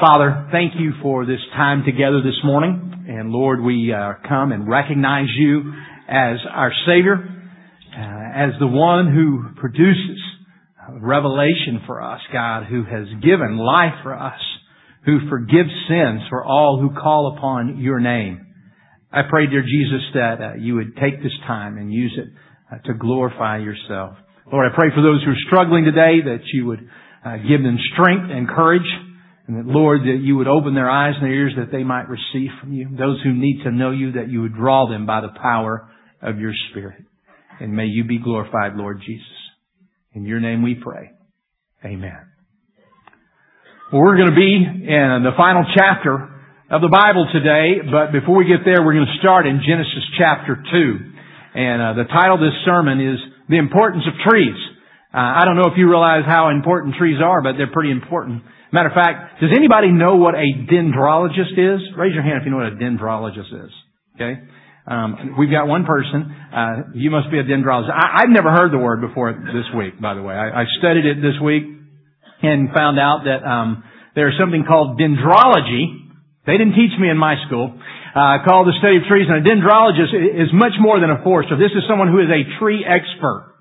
Father, thank you for this time together this morning. And Lord, we uh, come and recognize you as our Savior, uh, as the one who produces revelation for us, God, who has given life for us, who forgives sins for all who call upon your name. I pray, dear Jesus, that uh, you would take this time and use it uh, to glorify yourself. Lord, I pray for those who are struggling today that you would uh, give them strength and courage. And that, Lord, that you would open their eyes and their ears that they might receive from you. Those who need to know you, that you would draw them by the power of your Spirit. And may you be glorified, Lord Jesus. In your name we pray. Amen. Well, we're going to be in the final chapter of the Bible today, but before we get there, we're going to start in Genesis chapter 2. And uh, the title of this sermon is The Importance of Trees. Uh, I don't know if you realize how important trees are, but they're pretty important. Matter of fact, does anybody know what a dendrologist is? Raise your hand if you know what a dendrologist is. Okay? Um, we've got one person. Uh, you must be a dendrologist. I, have never heard the word before this week, by the way. I, I studied it this week and found out that um, there's something called dendrology. They didn't teach me in my school. Uh, called the study of trees, and a dendrologist is much more than a forester. This is someone who is a tree expert,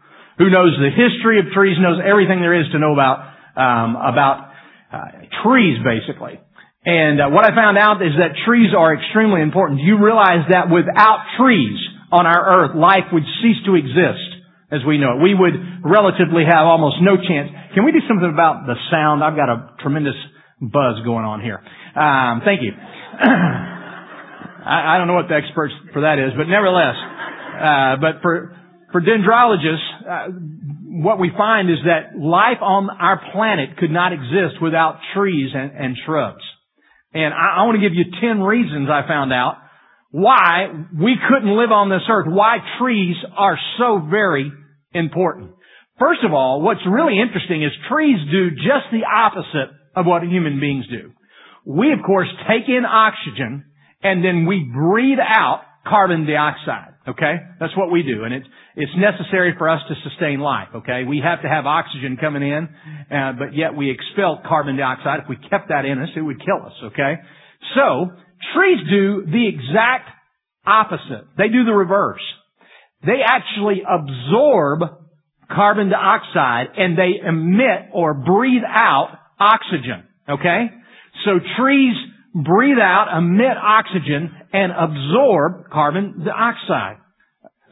who knows the history of trees, knows everything there is to know about um, about uh, trees, basically. And uh, what I found out is that trees are extremely important. Do you realize that without trees on our earth, life would cease to exist as we know it? We would relatively have almost no chance. Can we do something about the sound? I've got a tremendous buzz going on here. Um, thank you. I, I, don't know what the experts for that is, but nevertheless, uh, but for for dendrologists, uh, what we find is that life on our planet could not exist without trees and, and shrubs. And I, I want to give you 10 reasons I found out why we couldn't live on this earth, why trees are so very important. First of all, what's really interesting is trees do just the opposite of what human beings do. We, of course, take in oxygen and then we breathe out carbon dioxide. Okay? That's what we do. And it's, it's necessary for us to sustain life. Okay? We have to have oxygen coming in, uh, but yet we expel carbon dioxide. If we kept that in us, it would kill us. Okay? So, trees do the exact opposite. They do the reverse. They actually absorb carbon dioxide and they emit or breathe out oxygen. Okay? So trees breathe out, emit oxygen, and absorb carbon dioxide.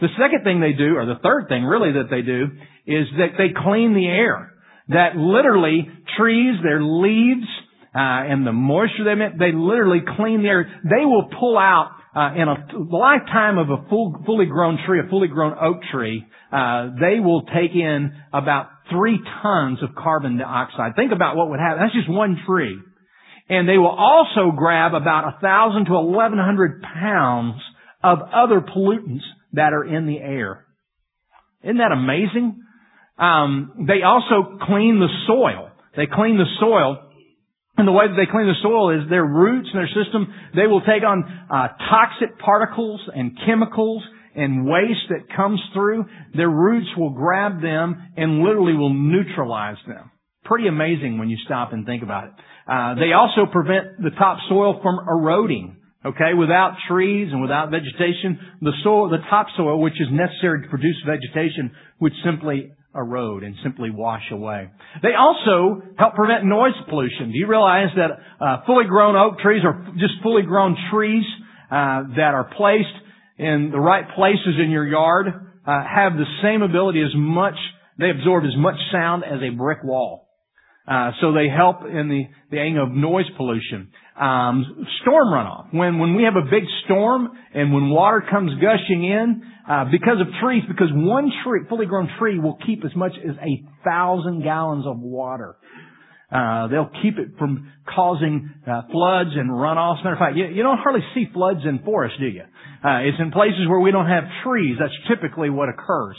The second thing they do, or the third thing really that they do, is that they clean the air. That literally trees, their leaves, uh, and the moisture they emit, they literally clean the air. They will pull out uh, in a lifetime of a full, fully grown tree, a fully grown oak tree, uh, they will take in about three tons of carbon dioxide. Think about what would happen. That's just one tree. And they will also grab about a thousand to eleven hundred pounds of other pollutants that are in the air. Isn't that amazing? Um, they also clean the soil. They clean the soil. And the way that they clean the soil is their roots and their system, they will take on uh, toxic particles and chemicals and waste that comes through. Their roots will grab them and literally will neutralize them. Pretty amazing when you stop and think about it. Uh, they also prevent the topsoil from eroding. Okay, without trees and without vegetation, the soil, the topsoil, which is necessary to produce vegetation, would simply erode and simply wash away. They also help prevent noise pollution. Do you realize that uh, fully grown oak trees or just fully grown trees uh, that are placed in the right places in your yard uh, have the same ability as much, they absorb as much sound as a brick wall. Uh, so they help in the, the area of noise pollution. Um, storm runoff. When, when we have a big storm and when water comes gushing in, uh, because of trees, because one tree, fully grown tree will keep as much as a thousand gallons of water. Uh, they'll keep it from causing uh, floods and runoffs. Matter of fact, you, you don't hardly see floods in forests, do you? Uh, it's in places where we don't have trees. That's typically what occurs.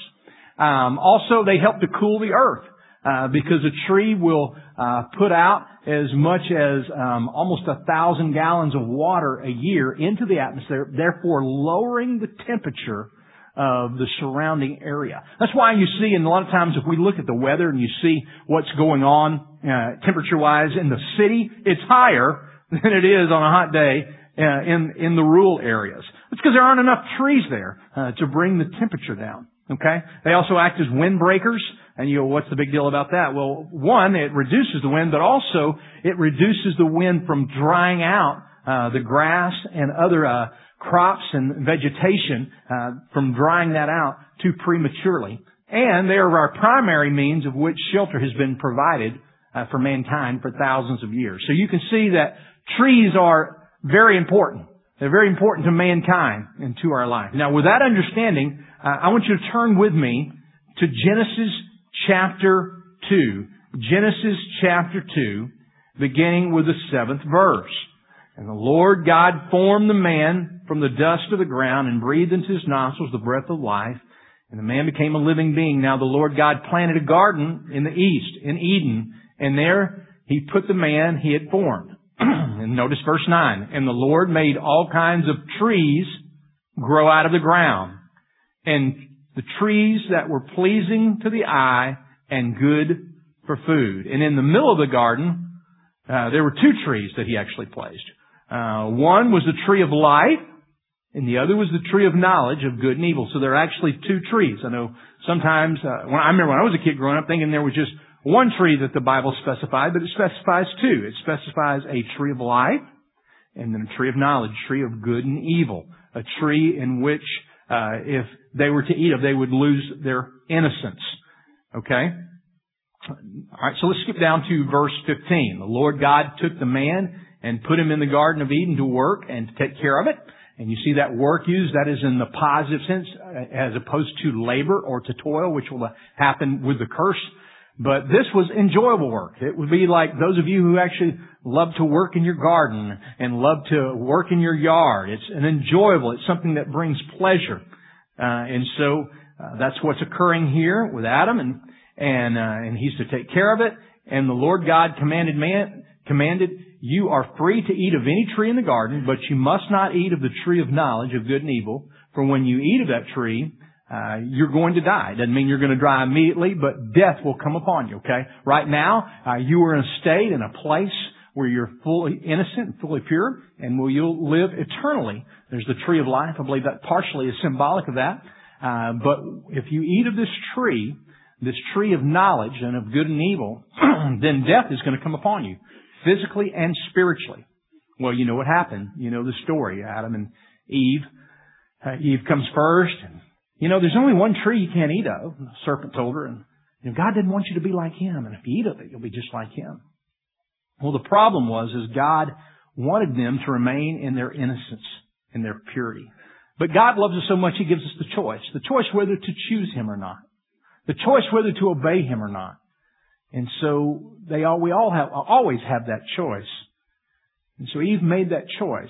Um, also, they help to cool the earth. Uh, because a tree will uh, put out as much as um, almost a thousand gallons of water a year into the atmosphere, therefore lowering the temperature of the surrounding area. That's why you see, and a lot of times if we look at the weather and you see what's going on uh, temperature-wise in the city, it's higher than it is on a hot day uh, in in the rural areas. It's because there aren't enough trees there uh, to bring the temperature down. Okay? They also act as windbreakers. And you go, what's the big deal about that? Well, one, it reduces the wind, but also it reduces the wind from drying out uh, the grass and other uh, crops and vegetation uh, from drying that out too prematurely. And they are our primary means of which shelter has been provided uh, for mankind for thousands of years. So you can see that trees are very important. They're very important to mankind and to our life. Now, with that understanding, uh, I want you to turn with me to Genesis chapter 2. Genesis chapter 2, beginning with the seventh verse. And the Lord God formed the man from the dust of the ground and breathed into his nostrils the breath of life. And the man became a living being. Now the Lord God planted a garden in the east, in Eden, and there he put the man he had formed. And notice verse 9. And the Lord made all kinds of trees grow out of the ground. And the trees that were pleasing to the eye and good for food. And in the middle of the garden, uh, there were two trees that he actually placed. Uh, one was the tree of life, and the other was the tree of knowledge of good and evil. So there are actually two trees. I know sometimes, uh, when I remember when I was a kid growing up thinking there was just one tree that the Bible specified, but it specifies two. It specifies a tree of life and then a tree of knowledge, tree of good and evil, a tree in which uh, if they were to eat of, they would lose their innocence. Okay? Alright, so let's skip down to verse 15. The Lord God took the man and put him in the Garden of Eden to work and to take care of it. And you see that work used, that is in the positive sense, uh, as opposed to labor or to toil, which will happen with the curse. But this was enjoyable work. It would be like those of you who actually love to work in your garden and love to work in your yard. It's an enjoyable, it's something that brings pleasure. Uh, and so, uh, that's what's occurring here with Adam and, and, uh, and he's to take care of it. And the Lord God commanded man, commanded, you are free to eat of any tree in the garden, but you must not eat of the tree of knowledge of good and evil. For when you eat of that tree, uh, you're going to die. Doesn't mean you're going to die immediately, but death will come upon you, okay? Right now, uh, you are in a state, in a place where you're fully innocent and fully pure, and will you'll live eternally. There's the tree of life. I believe that partially is symbolic of that. Uh, but if you eat of this tree, this tree of knowledge and of good and evil, then death is going to come upon you, physically and spiritually. Well, you know what happened. You know the story. Adam and Eve. Uh, Eve comes first. And, you know, there's only one tree you can't eat of. The serpent told her, and you know, God didn't want you to be like Him, and if you eat of it, you'll be just like Him. Well, the problem was, is God wanted them to remain in their innocence, in their purity. But God loves us so much, He gives us the choice. The choice whether to choose Him or not. The choice whether to obey Him or not. And so they all, we all have, always have that choice. And so Eve made that choice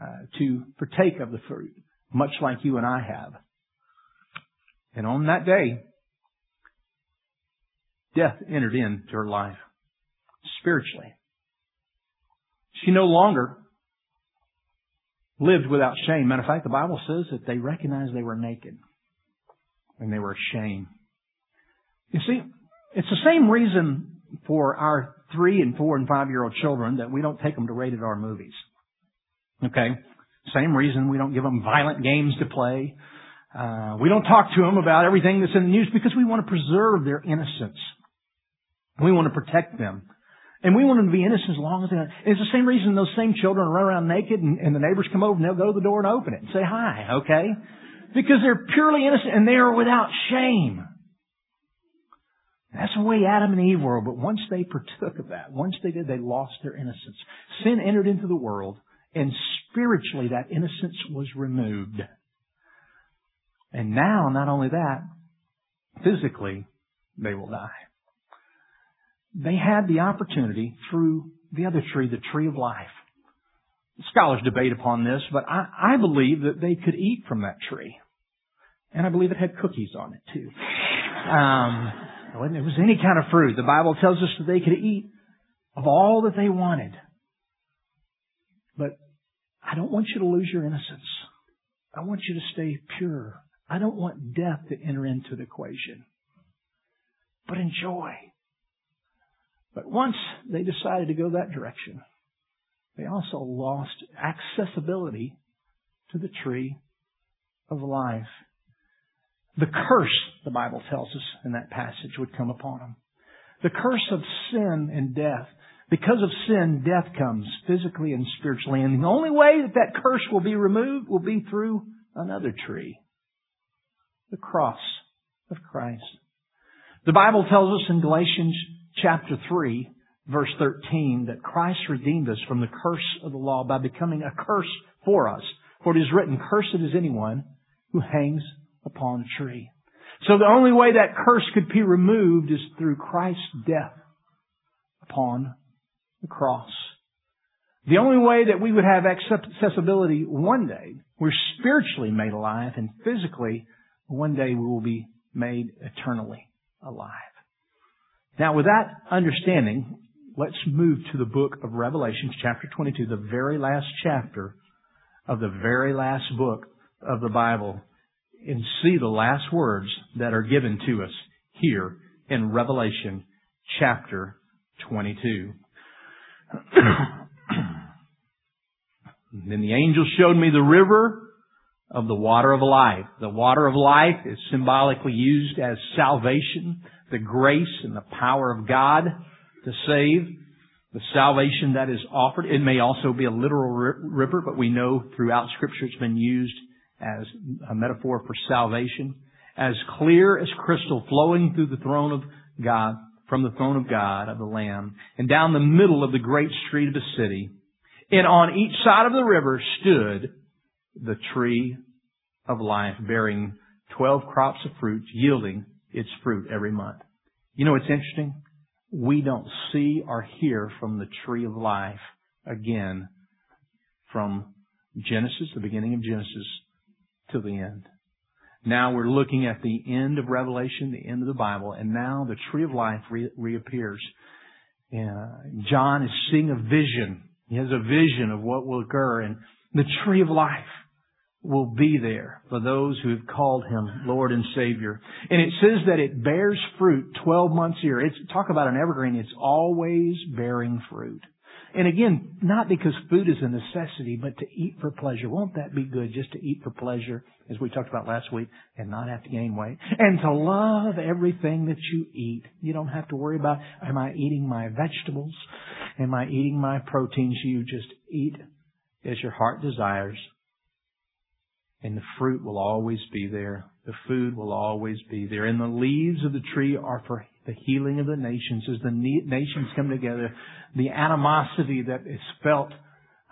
uh, to partake of the fruit, much like you and I have. And on that day, death entered into her life spiritually. She no longer lived without shame. Matter of fact, the Bible says that they recognized they were naked and they were ashamed. You see, it's the same reason for our three and four and five year old children that we don't take them to rated R movies. Okay? Same reason we don't give them violent games to play. Uh, we don't talk to them about everything that's in the news because we want to preserve their innocence. We want to protect them. And we want them to be innocent as long as they are. It's the same reason those same children run around naked and, and the neighbors come over and they'll go to the door and open it and say hi, okay? Because they're purely innocent and they are without shame. That's the way Adam and Eve were, but once they partook of that, once they did, they lost their innocence. Sin entered into the world, and spiritually that innocence was removed. And now, not only that, physically, they will die they had the opportunity through the other tree, the tree of life. Scholars debate upon this, but I, I believe that they could eat from that tree. And I believe it had cookies on it too. Um, it was any kind of fruit, the Bible tells us that they could eat of all that they wanted. But I don't want you to lose your innocence. I want you to stay pure. I don't want death to enter into the equation, but enjoy. But once they decided to go that direction, they also lost accessibility to the tree of life. The curse, the Bible tells us in that passage, would come upon them. The curse of sin and death. Because of sin, death comes physically and spiritually. And the only way that that curse will be removed will be through another tree. The cross of Christ. The Bible tells us in Galatians chapter 3, verse 13, that Christ redeemed us from the curse of the law by becoming a curse for us. For it is written, Cursed is anyone who hangs upon a tree. So the only way that curse could be removed is through Christ's death upon the cross. The only way that we would have accessibility one day, we're spiritually made alive and physically one day we will be made eternally alive. Now with that understanding, let's move to the book of Revelation, chapter 22, the very last chapter of the very last book of the Bible and see the last words that are given to us here in Revelation chapter 22. then the angel showed me the river of the water of life. The water of life is symbolically used as salvation, the grace and the power of God to save, the salvation that is offered. It may also be a literal river, but we know throughout scripture it's been used as a metaphor for salvation, as clear as crystal flowing through the throne of God, from the throne of God, of the Lamb, and down the middle of the great street of the city. And on each side of the river stood the tree of life, bearing twelve crops of fruit, yielding its fruit every month. You know what's interesting? We don't see or hear from the tree of life again from Genesis, the beginning of Genesis, to the end. Now we're looking at the end of Revelation, the end of the Bible, and now the tree of life re- reappears. Uh, John is seeing a vision. He has a vision of what will occur, and the tree of life will be there for those who have called him Lord and Savior. And it says that it bears fruit 12 months a year. It's talk about an evergreen. It's always bearing fruit. And again, not because food is a necessity, but to eat for pleasure. Won't that be good just to eat for pleasure, as we talked about last week, and not have to gain weight? And to love everything that you eat. You don't have to worry about, am I eating my vegetables? Am I eating my proteins? You just eat as your heart desires. And the fruit will always be there. The food will always be there. And the leaves of the tree are for the healing of the nations as the nations come together, the animosity that is felt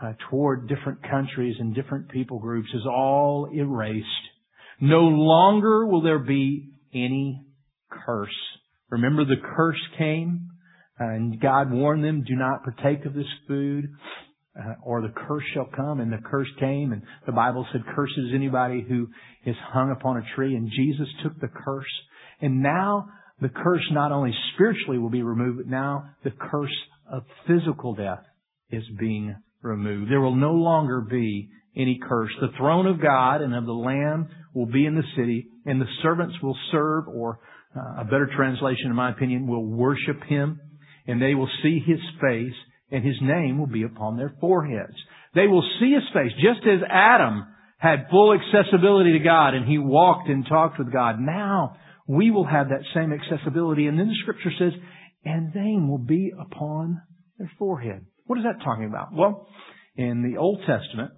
uh, toward different countries and different people groups is all erased. No longer will there be any curse. Remember the curse came uh, and God warned them, do not partake of this food. Uh, or the curse shall come, and the curse came, and the Bible said, curses anybody who is hung upon a tree, and Jesus took the curse. And now the curse not only spiritually will be removed, but now the curse of physical death is being removed. There will no longer be any curse. The throne of God and of the Lamb will be in the city, and the servants will serve, or uh, a better translation, in my opinion, will worship Him, and they will see His face, and His name will be upon their foreheads. They will see His face, just as Adam had full accessibility to God, and he walked and talked with God. Now, we will have that same accessibility. And then the scripture says, and name will be upon their forehead. What is that talking about? Well, in the Old Testament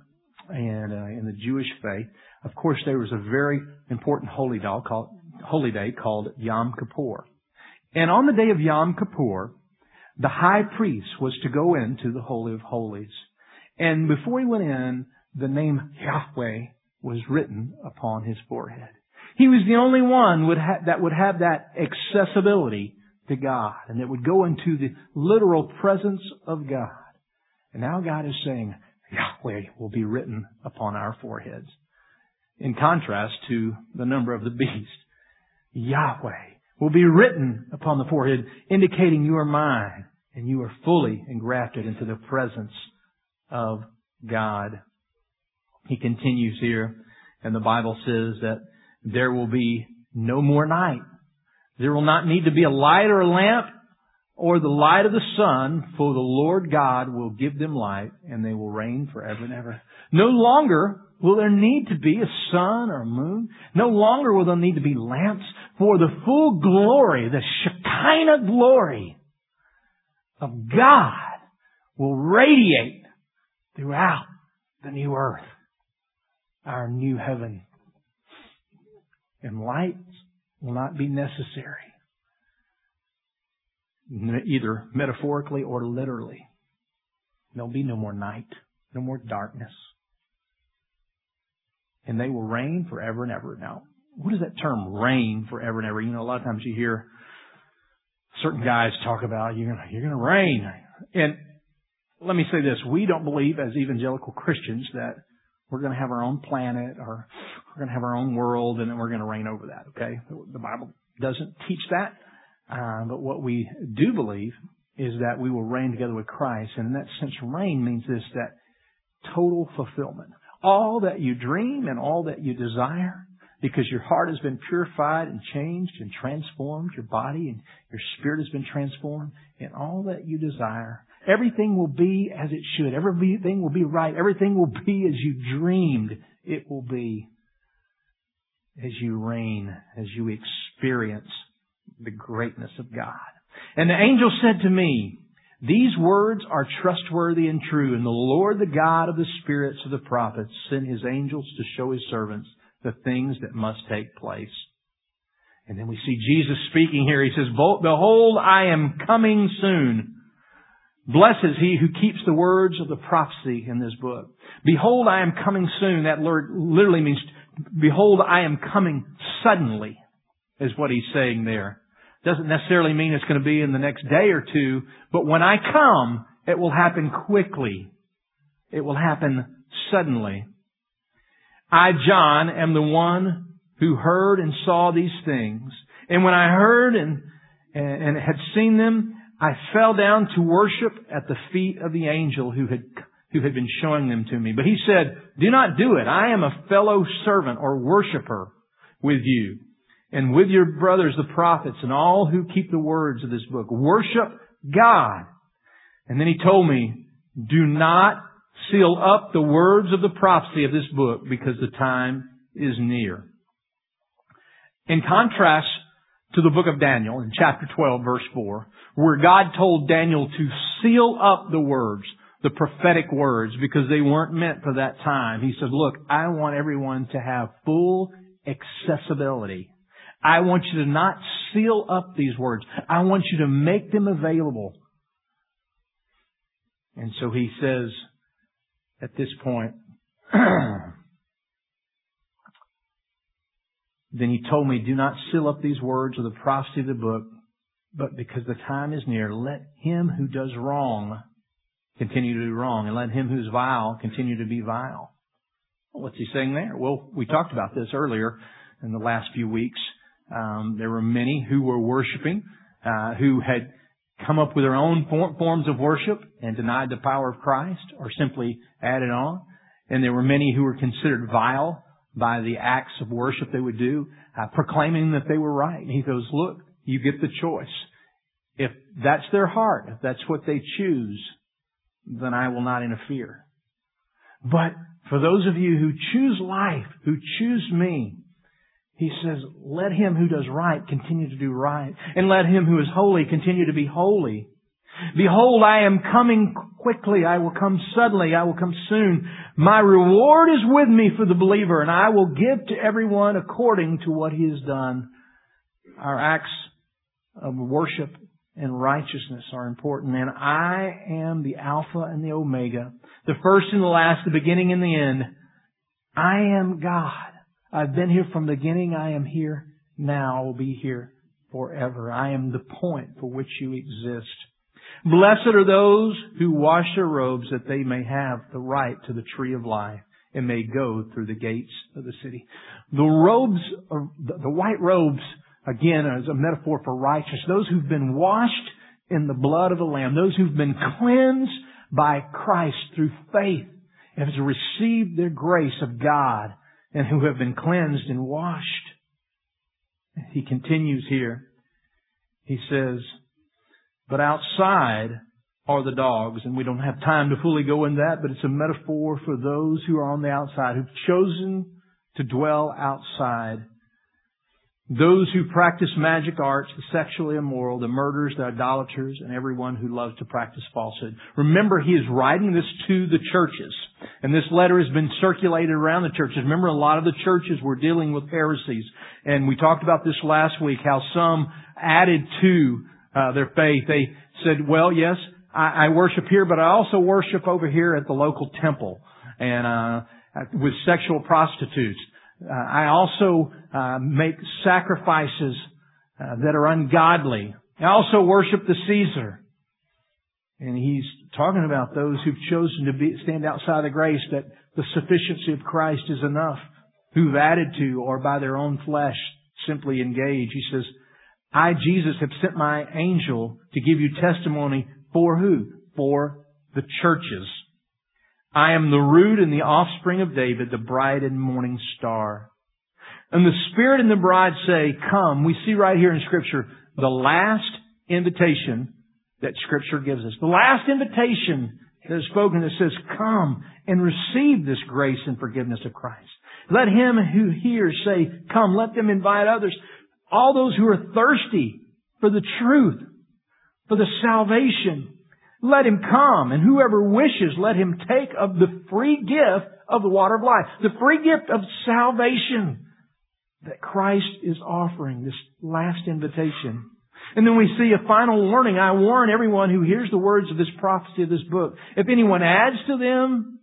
and uh, in the Jewish faith, of course, there was a very important holy day called, holy day called Yom Kippur. And on the day of Yom Kippur, the high priest was to go into the Holy of Holies. And before he went in, the name Yahweh was written upon his forehead. He was the only one would ha- that would have that accessibility to God and that would go into the literal presence of God. And now God is saying, Yahweh will be written upon our foreheads. In contrast to the number of the beast, Yahweh will be written upon the forehead, indicating you are mine and you are fully engrafted into the presence of God. He continues here, and the Bible says that there will be no more night. There will not need to be a light or a lamp or the light of the sun, for the Lord God will give them light, and they will reign forever and ever. No longer will there need to be a sun or a moon. No longer will there need to be lamps, for the full glory, the Shekinah glory of God will radiate throughout the new earth, our new heaven. And lights will not be necessary either metaphorically or literally. There'll be no more night, no more darkness. And they will reign forever and ever. Now, what does that term reign forever and ever? You know, a lot of times you hear certain guys talk about you're gonna you're gonna reign. And let me say this, we don't believe as evangelical Christians that we're going to have our own planet or we're going to have our own world and then we're going to reign over that, okay? The Bible doesn't teach that. Uh, but what we do believe is that we will reign together with Christ. And in that sense, reign means this, that total fulfillment. All that you dream and all that you desire, because your heart has been purified and changed and transformed, your body and your spirit has been transformed, and all that you desire, everything will be as it should. Everything will be right. Everything will be as you dreamed it will be as you reign, as you experience the greatness of God. And the angel said to me, these words are trustworthy and true, and the Lord, the God of the spirits of the prophets, sent his angels to show his servants the things that must take place. And then we see Jesus speaking here. He says, Behold, I am coming soon. Blessed is he who keeps the words of the prophecy in this book. Behold, I am coming soon. That word literally means, behold, I am coming suddenly, is what he's saying there. Doesn't necessarily mean it's going to be in the next day or two, but when I come, it will happen quickly. It will happen suddenly. I, John, am the one who heard and saw these things. And when I heard and, and had seen them, I fell down to worship at the feet of the angel who had, who had been showing them to me. But he said, do not do it. I am a fellow servant or worshiper with you and with your brothers, the prophets, and all who keep the words of this book. Worship God. And then he told me, do not seal up the words of the prophecy of this book because the time is near. In contrast to the book of Daniel in chapter 12 verse 4, where God told Daniel to seal up the words, the prophetic words, because they weren't meant for that time. He said, look, I want everyone to have full accessibility I want you to not seal up these words. I want you to make them available. And so he says at this point, then he told me, do not seal up these words of the prophecy of the book, but because the time is near, let him who does wrong continue to do wrong, and let him who's vile continue to be vile. What's he saying there? Well, we talked about this earlier in the last few weeks. Um, there were many who were worshiping, uh, who had come up with their own forms of worship and denied the power of Christ or simply added on. And there were many who were considered vile by the acts of worship they would do, uh, proclaiming that they were right. And he goes, look, you get the choice. If that's their heart, if that's what they choose, then I will not interfere. But for those of you who choose life, who choose me, he says, let him who does right continue to do right, and let him who is holy continue to be holy. Behold, I am coming quickly. I will come suddenly. I will come soon. My reward is with me for the believer, and I will give to everyone according to what he has done. Our acts of worship and righteousness are important, and I am the Alpha and the Omega, the first and the last, the beginning and the end. I am God. I've been here from the beginning. I am here now. I will be here forever. I am the point for which you exist. Blessed are those who wash their robes that they may have the right to the tree of life and may go through the gates of the city. The robes, the white robes, again, as a metaphor for righteousness, those who've been washed in the blood of the Lamb, those who've been cleansed by Christ through faith, and have received the grace of God and who have been cleansed and washed. he continues here. He says, but outside are the dogs, and we don't have time to fully go in that, but it's a metaphor for those who are on the outside, who've chosen to dwell outside those who practice magic arts, the sexually immoral, the murderers, the idolaters, and everyone who loves to practice falsehood. Remember, he is writing this to the churches. And this letter has been circulated around the churches. Remember, a lot of the churches were dealing with heresies. And we talked about this last week, how some added to uh, their faith. They said, well, yes, I, I worship here, but I also worship over here at the local temple. And, uh, with sexual prostitutes. Uh, I also uh, make sacrifices uh, that are ungodly. I also worship the Caesar. And he's talking about those who've chosen to be, stand outside the grace that the sufficiency of Christ is enough, who've added to or by their own flesh simply engage. He says, I, Jesus, have sent my angel to give you testimony for who? For the churches. I am the root and the offspring of David, the bright and morning star. And the Spirit and the bride say, come. We see right here in scripture the last invitation that scripture gives us. The last invitation that is spoken that says, come and receive this grace and forgiveness of Christ. Let him who hears say, come. Let them invite others. All those who are thirsty for the truth, for the salvation let him come, and whoever wishes, let him take of the free gift of the water of life, the free gift of salvation that Christ is offering, this last invitation. And then we see a final warning. I warn everyone who hears the words of this prophecy of this book. If anyone adds to them,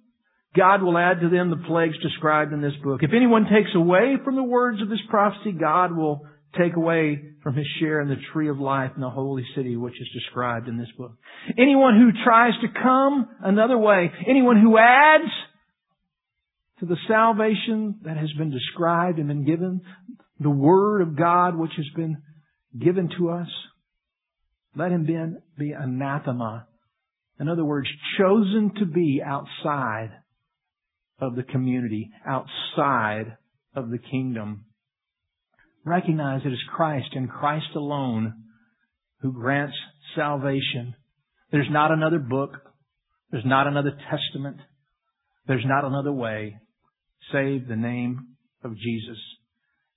God will add to them the plagues described in this book. If anyone takes away from the words of this prophecy, God will take away from his share in the tree of life in the holy city which is described in this book. Anyone who tries to come another way, anyone who adds to the salvation that has been described and been given, the word of God which has been given to us, let him be, be anathema. In other words, chosen to be outside of the community, outside of the kingdom recognize it is Christ and Christ alone who grants salvation. There's not another book. There's not another testament. There's not another way save the name of Jesus.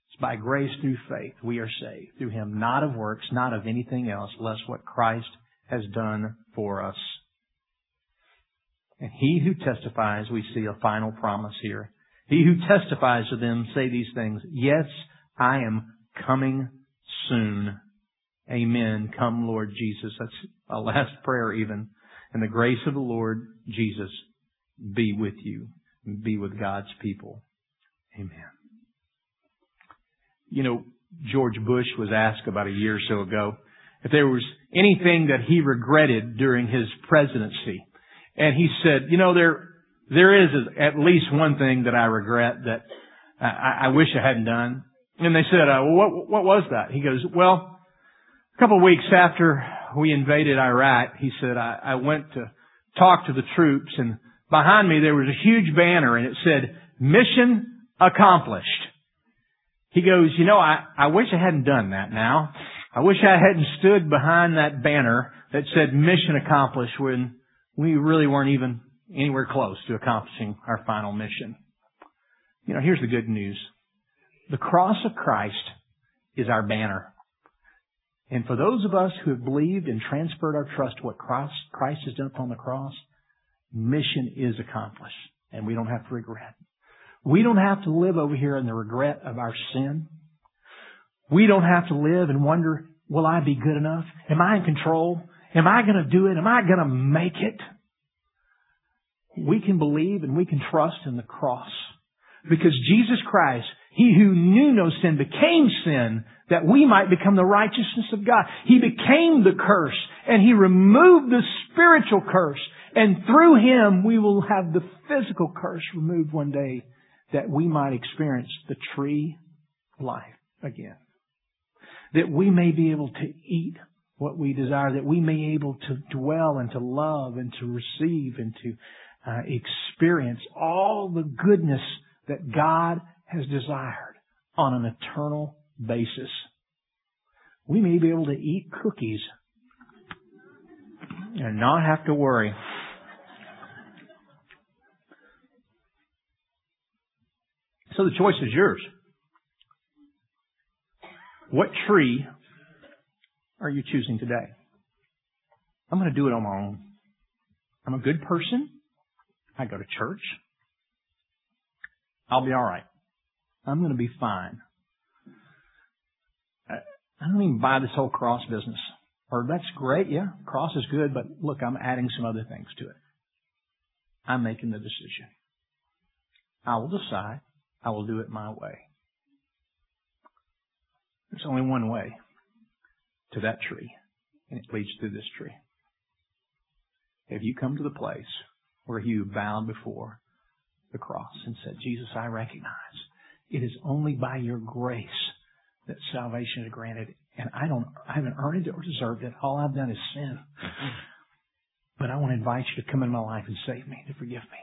It's by grace through faith we are saved through Him, not of works, not of anything else, less what Christ has done for us. And he who testifies, we see a final promise here. He who testifies to them say these things, yes, I am coming soon. Amen. Come, Lord Jesus. That's a last prayer even. And the grace of the Lord Jesus be with you. And be with God's people. Amen. You know, George Bush was asked about a year or so ago if there was anything that he regretted during his presidency. And he said, you know, there, there is at least one thing that I regret that I, I wish I hadn't done. And they said, uh, what, what was that? He goes, well, a couple of weeks after we invaded Iraq, he said, I, I went to talk to the troops and behind me there was a huge banner and it said, mission accomplished. He goes, you know, I, I wish I hadn't done that now. I wish I hadn't stood behind that banner that said mission accomplished when we really weren't even anywhere close to accomplishing our final mission. You know, here's the good news. The cross of Christ is our banner. And for those of us who have believed and transferred our trust to what Christ has done upon the cross, mission is accomplished. And we don't have to regret. We don't have to live over here in the regret of our sin. We don't have to live and wonder, will I be good enough? Am I in control? Am I going to do it? Am I going to make it? We can believe and we can trust in the cross because Jesus Christ he who knew no sin became sin that we might become the righteousness of God. He became the curse and he removed the spiritual curse. And through him we will have the physical curse removed one day that we might experience the tree life again. That we may be able to eat what we desire, that we may be able to dwell and to love and to receive and to uh, experience all the goodness that God has desired on an eternal basis, we may be able to eat cookies and not have to worry. So the choice is yours. What tree are you choosing today? I'm going to do it on my own. I'm a good person. I go to church. I'll be alright. I'm going to be fine. I don't even buy this whole cross business. Or that's great, yeah, cross is good, but look, I'm adding some other things to it. I'm making the decision. I will decide. I will do it my way. There's only one way to that tree, and it leads to this tree. Have you come to the place where you bowed before the cross and said, Jesus, I recognize it is only by your grace that salvation is granted. And I don't, I haven't earned it or deserved it. All I've done is sin. But I want to invite you to come in my life and save me, to forgive me.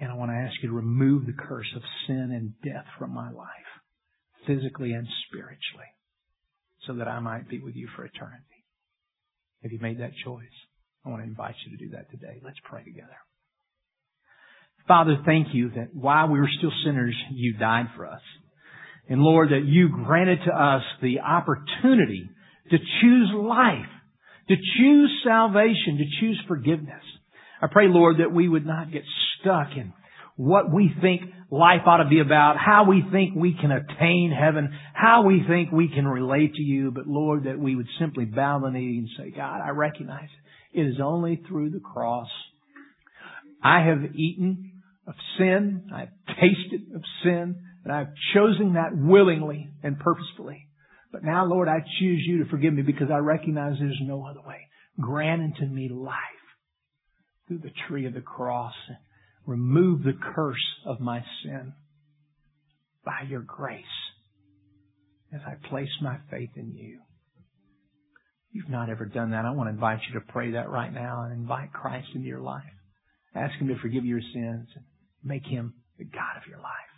And I want to ask you to remove the curse of sin and death from my life, physically and spiritually, so that I might be with you for eternity. Have you made that choice? I want to invite you to do that today. Let's pray together. Father, thank you that while we were still sinners, you died for us. And Lord, that you granted to us the opportunity to choose life, to choose salvation, to choose forgiveness. I pray, Lord, that we would not get stuck in what we think life ought to be about, how we think we can attain heaven, how we think we can relate to you, but Lord, that we would simply bow the knee and say, God, I recognize it is only through the cross. I have eaten of sin. I've tasted of sin. And I've chosen that willingly and purposefully. But now, Lord, I choose you to forgive me because I recognize there's no other way. Grant unto me life through the tree of the cross. And remove the curse of my sin by your grace as I place my faith in you. You've not ever done that. I want to invite you to pray that right now and invite Christ into your life. Ask Him to forgive your sins and make Him the God of your life.